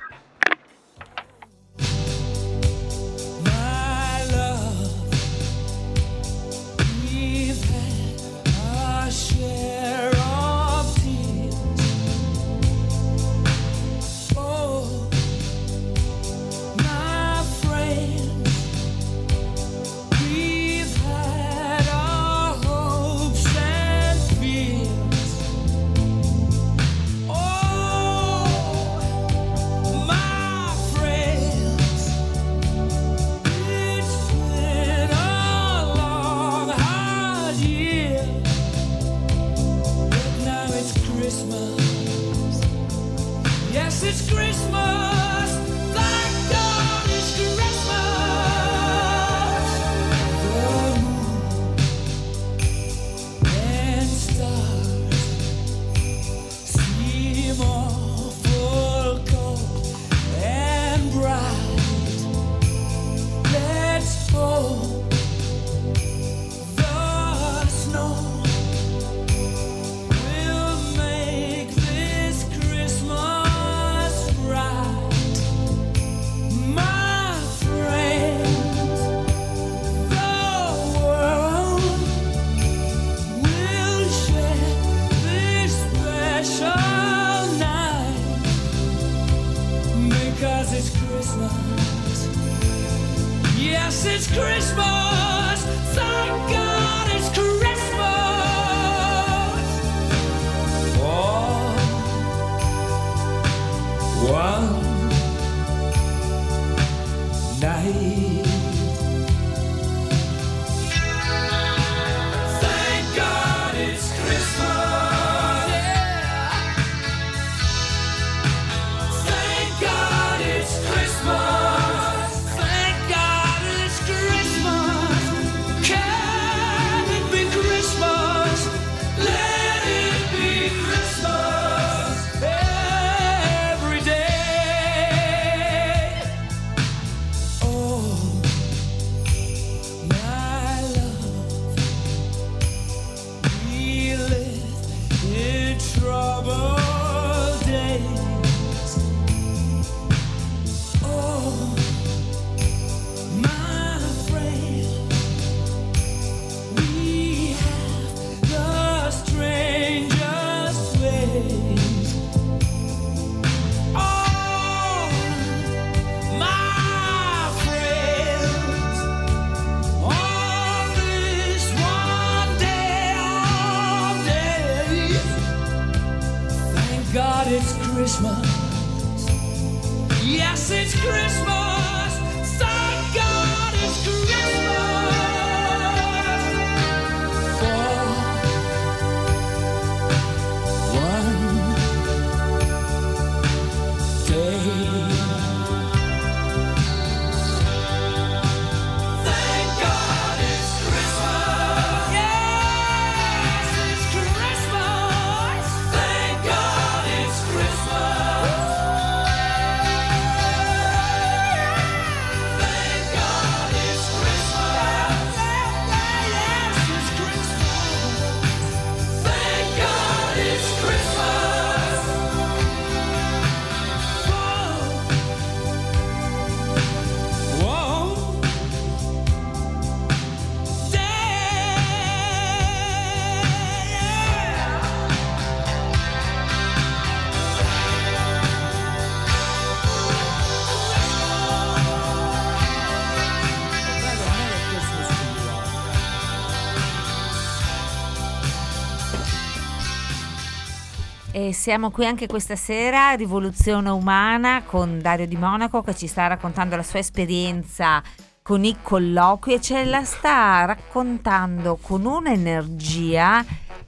Siamo qui anche questa sera, Rivoluzione Umana, con Dario Di Monaco che ci sta raccontando la sua esperienza con i colloqui e ce la sta raccontando con un'energia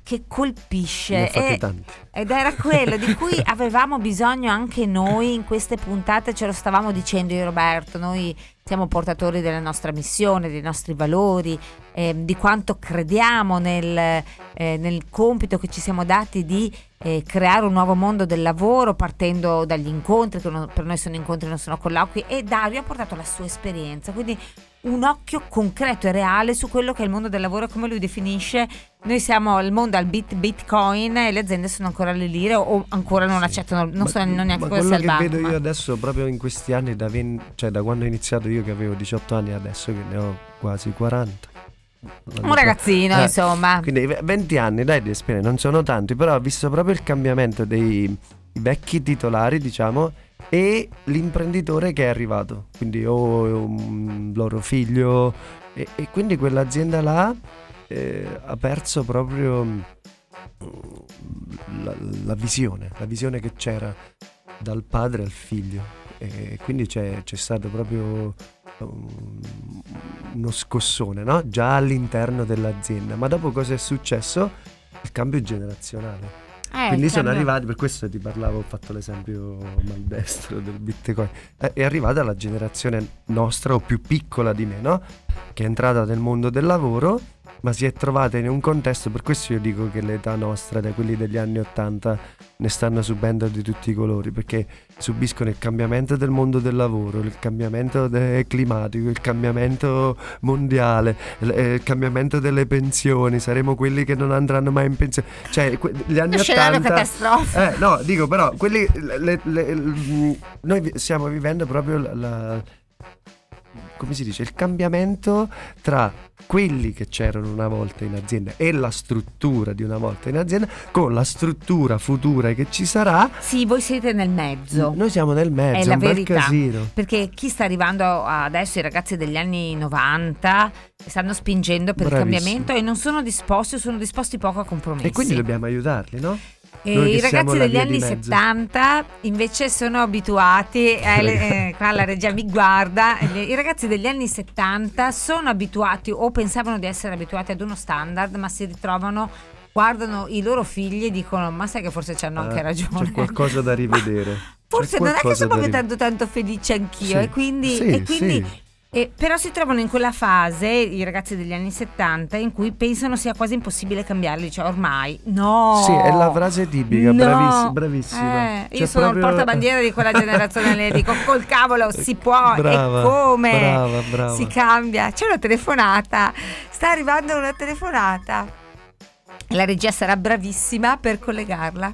che colpisce. E- ed era quello di cui *laughs* avevamo bisogno anche noi in queste puntate, ce lo stavamo dicendo io Roberto, noi siamo portatori della nostra missione, dei nostri valori, ehm, di quanto crediamo nel, eh, nel compito che ci siamo dati di eh, creare un nuovo mondo del lavoro partendo dagli incontri, che non- per noi sono incontri, non sono colloqui, e Dario ha portato la sua esperienza, quindi un occhio concreto e reale su quello che è il mondo del lavoro, come lui definisce. Noi siamo al mondo al bit bitcoin e le aziende sono ancora alle lire o ancora non accettano, non Ma- sono neanche quello al che banco. vedo ma- io adesso proprio in questi anni da, ven- cioè da quando ho iniziato io che avevo 18 anni adesso che ne ho quasi 40 Un ragazzino, Eh, insomma. quindi ve- 20 anni dai di esperienza non sono tanti però ho visto proprio il cambiamento dei vecchi titolari diciamo e l'imprenditore che è arrivato quindi o un loro figlio e, e quindi quell'azienda là eh, ha perso proprio mm, la, la visione, la visione che c'era dal padre al figlio e quindi c'è, c'è stato proprio um, uno scossone no? già all'interno dell'azienda ma dopo cosa è successo? il cambio generazionale Eh, quindi sono arrivati, per questo ti parlavo, ho fatto l'esempio maldestro del bitcoin. È, è arrivata la generazione nostra o più piccola di me, no? Che è entrata nel mondo del lavoro, ma si è trovata in un contesto, per questo io dico che l'età nostra, da quelli degli anni 80, ne stanno subendo di tutti i colori, perché subiscono il cambiamento del mondo del lavoro, il cambiamento climatico, il cambiamento mondiale, il, eh, il cambiamento delle pensioni, saremo quelli che non andranno mai in pensione. Cioè, gli anni scenario 80... catastrofe. Eh, no, dico però, quelli, le- le- le- noi stiamo vivendo proprio la, la- come si dice, il cambiamento tra quelli che c'erano una volta in azienda e la struttura di una volta in azienda con la struttura futura che ci sarà. Sì, voi siete nel mezzo. Noi siamo nel mezzo, È la verità. casino. Perché chi sta arrivando adesso, i ragazzi degli anni 90, stanno spingendo per il Bravissimi. cambiamento e non sono disposti o sono disposti poco a compromessi. E quindi dobbiamo aiutarli, no? E I ragazzi degli anni di mezzo. 70 invece sono abituati, eh, eh, qua la regia mi guarda, i ragazzi degli anni 70 sono abituati o pensavano di essere abituati ad uno standard ma si ritrovano, guardano i loro figli e dicono ma sai che forse c'hanno anche Eh, ragione. C'è *laughs* qualcosa da rivedere. Forse C'è non è che sono proprio tanto tanto felice anch'io Sì, e quindi, sì, e quindi sì. E però si trovano in quella fase, i ragazzi degli anni 70, in cui pensano sia quasi impossibile cambiarli, cioè ormai no. Sì, è la frase tipica, No. braviss- bravissima. Eh, io Cioè, sono il proprio- portabandiera di quella *laughs* generazione, le dico col cavolo si può Brava, e come brava, brava. si cambia. C'è una telefonata, sta arrivando una telefonata. La regia sarà bravissima per collegarla.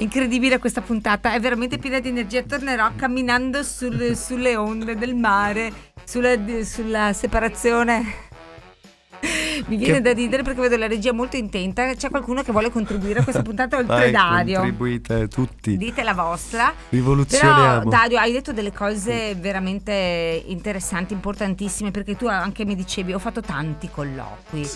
Incredibile questa puntata, è veramente piena di energia. Tornerò camminando sul- sulle onde del mare, sulla, sulla separazione. Mi viene Che- da ridere perché vedo la regia molto intenta. C'è qualcuno che vuole contribuire a questa puntata oltre Vai, Dario. contribuite tutti. Dite la vostra. Però Rivoluzioniamo. Dario, hai detto delle cose veramente interessanti, importantissime, perché tu anche mi dicevi, ho fatto tanti colloqui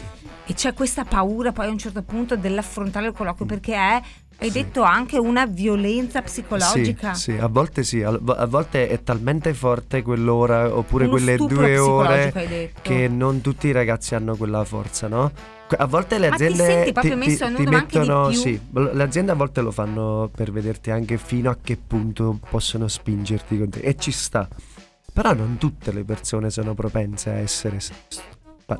e c'è questa paura poi a un certo punto dell'affrontare il colloquio perché è, hai detto anche una violenza psicologica. Sì, sì, a volte sì, a, a volte è talmente forte quell'ora oppure Uno quelle due ore che non tutti i ragazzi hanno quella forza, no? A volte le ti aziende nudo, ma anche di mettono, sì, le aziende a volte lo fanno per vederti anche fino a che punto possono spingerti con te e ci sta. Però non tutte le persone sono propense a essere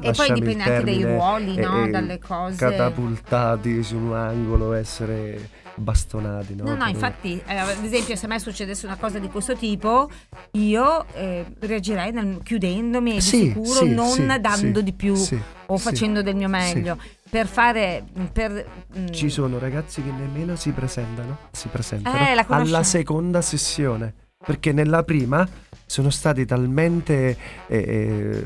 E poi dipende anche dai ruoli, no? Dalle cose. catapultati su un angolo, essere bastonati, no? No, no, infatti, eh, ad esempio, se a me succedesse una cosa di questo tipo, io eh, reagirei nel- chiudendomi Sì, di sicuro sì, non sì, dando di più o facendo del mio meglio. Per fare. Per, mm, Ci sono ragazzi che nemmeno si presentano, si presentano Eh, alla seconda sessione, perché nella prima sono stati talmente eh, eh,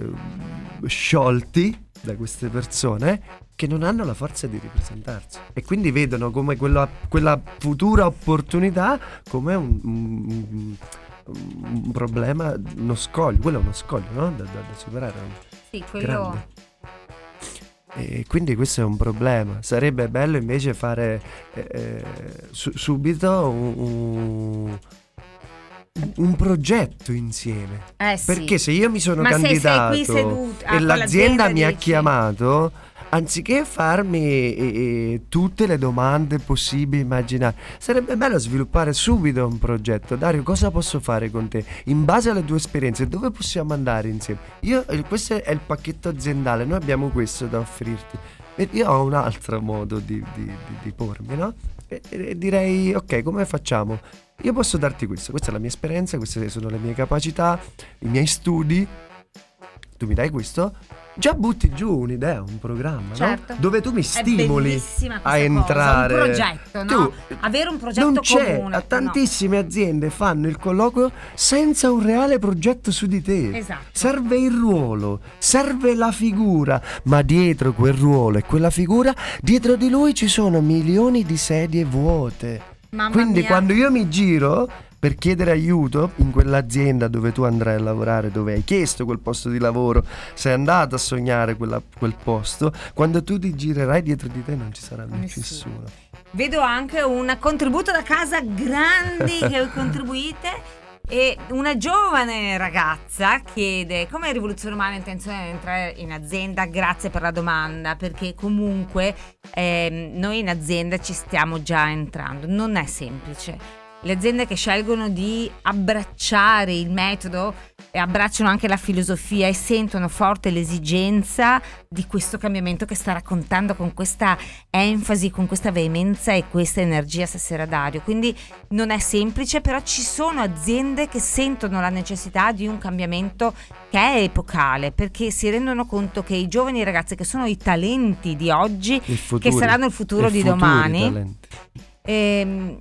sciolti da queste persone che non hanno la forza di ripresentarsi e quindi vedono come quella, quella futura opportunità come un, un- un problema, uno scoglio, quello è uno scoglio no? da, da- da superare. sì, quello. grande. E quindi questo è un problema. Sarebbe bello invece fare eh, eh, su- subito un, un- un progetto insieme. Eh sì. Perché se io mi sono Ma se candidato seduto- ah, e con l'azienda mi ha dici? chiamato, anziché farmi eh, eh, tutte le domande possibili, immaginare, sarebbe bello sviluppare subito un progetto. Dario, cosa posso fare con te? In base alle tue esperienze, dove possiamo andare insieme? Io, eh, questo è il pacchetto aziendale, noi abbiamo questo da offrirti. Io ho un altro modo di, di- di- di pormi, no? E, e direi, ok, come facciamo? Io posso darti questo, questa è la mia esperienza, queste sono le mie capacità, i miei studi. Tu mi dai questo, già butti giù un'idea, un programma, Certo. no? Dove tu mi stimoli a entrare. cosa, un progetto, no? Tu Avere un progetto non c'è, comune. a tantissime aziende fanno il colloquio senza un reale progetto su di te. no. Esatto. Serve il ruolo, serve la figura, ma dietro quel ruolo e quella figura, dietro di lui ci sono milioni di sedie vuote. Mamma Quindi mia. quando io mi giro per chiedere aiuto in quell'azienda dove tu andrai a lavorare, dove hai chiesto quel posto di lavoro, sei andato a sognare quella- quel posto, quando tu ti girerai dietro di te non ci sarà Nessuno. nessuno. Vedo anche un contributo da casa grandi *laughs* che contribuite. E una giovane ragazza chiede come rivoluzione umana ha intenzione di entrare in azienda? Grazie per la domanda, perché comunque ehm, noi in azienda ci stiamo già entrando. Non è semplice. Le aziende che scelgono di abbracciare il metodo e abbracciano anche la filosofia e sentono forte l'esigenza di questo cambiamento che sta raccontando con questa enfasi, con questa veemenza e questa energia stasera Dario. Quindi non è semplice, però ci sono aziende che sentono la necessità di un cambiamento che è epocale, perché si rendono conto che i giovani ragazzi che sono i talenti di oggi, futuro, che saranno il futuro il di domani, ehm,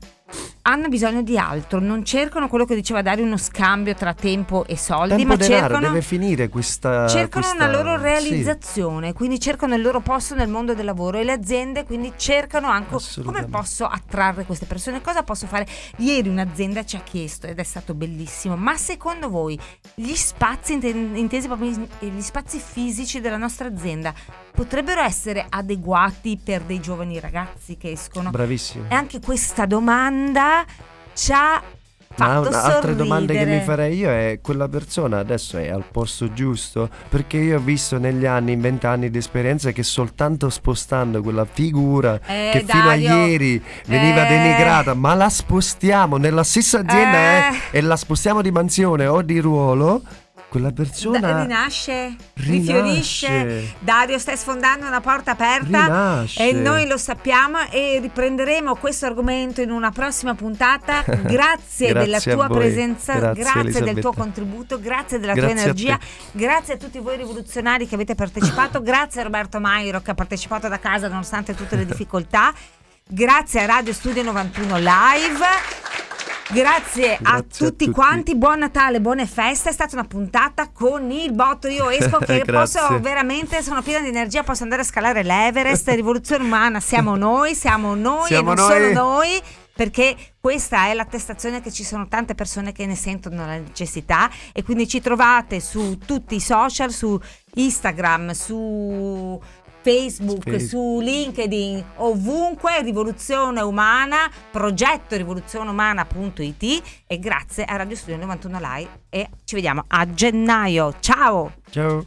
hanno bisogno di altro, non cercano quello che diceva Dario, uno scambio tra tempo e soldi, Tempo ma denaro, cercano, deve finire questa cercano questa- una loro sì. realizzazione, quindi cercano il loro posto nel mondo del lavoro e le aziende quindi cercano anche come posso attrarre queste persone, cosa posso fare. Ieri un'azienda ci ha chiesto ed è stato bellissimo, ma secondo voi gli spazi, intesi proprio gli spazi fisici della nostra azienda, potrebbero essere adeguati per dei giovani ragazzi che escono? Bravissimo. E anche questa domanda ci ha Ma fatto una- altre domande che mi farei io è quella persona adesso è al posto giusto? Perché io ho visto negli anni, in vent'anni di esperienza, che soltanto spostando quella figura Eh, che fino a Dario, ieri veniva eh. denigrata, ma la spostiamo nella stessa azienda Eh. eh, e la spostiamo di mansione o di ruolo, quella persona Da- rinasce, rinasce. rifiorisce. Dario, stai sfondando una porta aperta Rinasce. e noi lo sappiamo e riprenderemo questo argomento in una prossima puntata. Grazie, *laughs* Grazie della tua voi. presenza, Grazie, grazie, del tuo contributo, grazie della Grazie tua energia, grazie a tutti voi rivoluzionari che avete partecipato, *laughs* grazie a Roberto Mairo che ha partecipato da casa nonostante tutte le difficoltà. Grazie a Radio Studio 91 Live. Grazie, a, Grazie a tutti tutti. quanti, buon Natale, buone feste. È stata una puntata con il botto. Io esco *laughs* che posso veramente, sono piena di energia, posso andare a scalare l'Everest. *laughs* Rivoluzione umana, siamo noi, siamo noi Siamo e non noi. solo noi. Perché questa è l'attestazione che ci sono tante persone che ne sentono la necessità e quindi ci trovate su tutti i social, su Instagram, su Facebook, Facebook. su LinkedIn, ovunque Rivoluzione Umana, progetto rivoluzioneumana.it e grazie a Radio Studio 91 Live e ci vediamo a gennaio. Ciao! Ciao.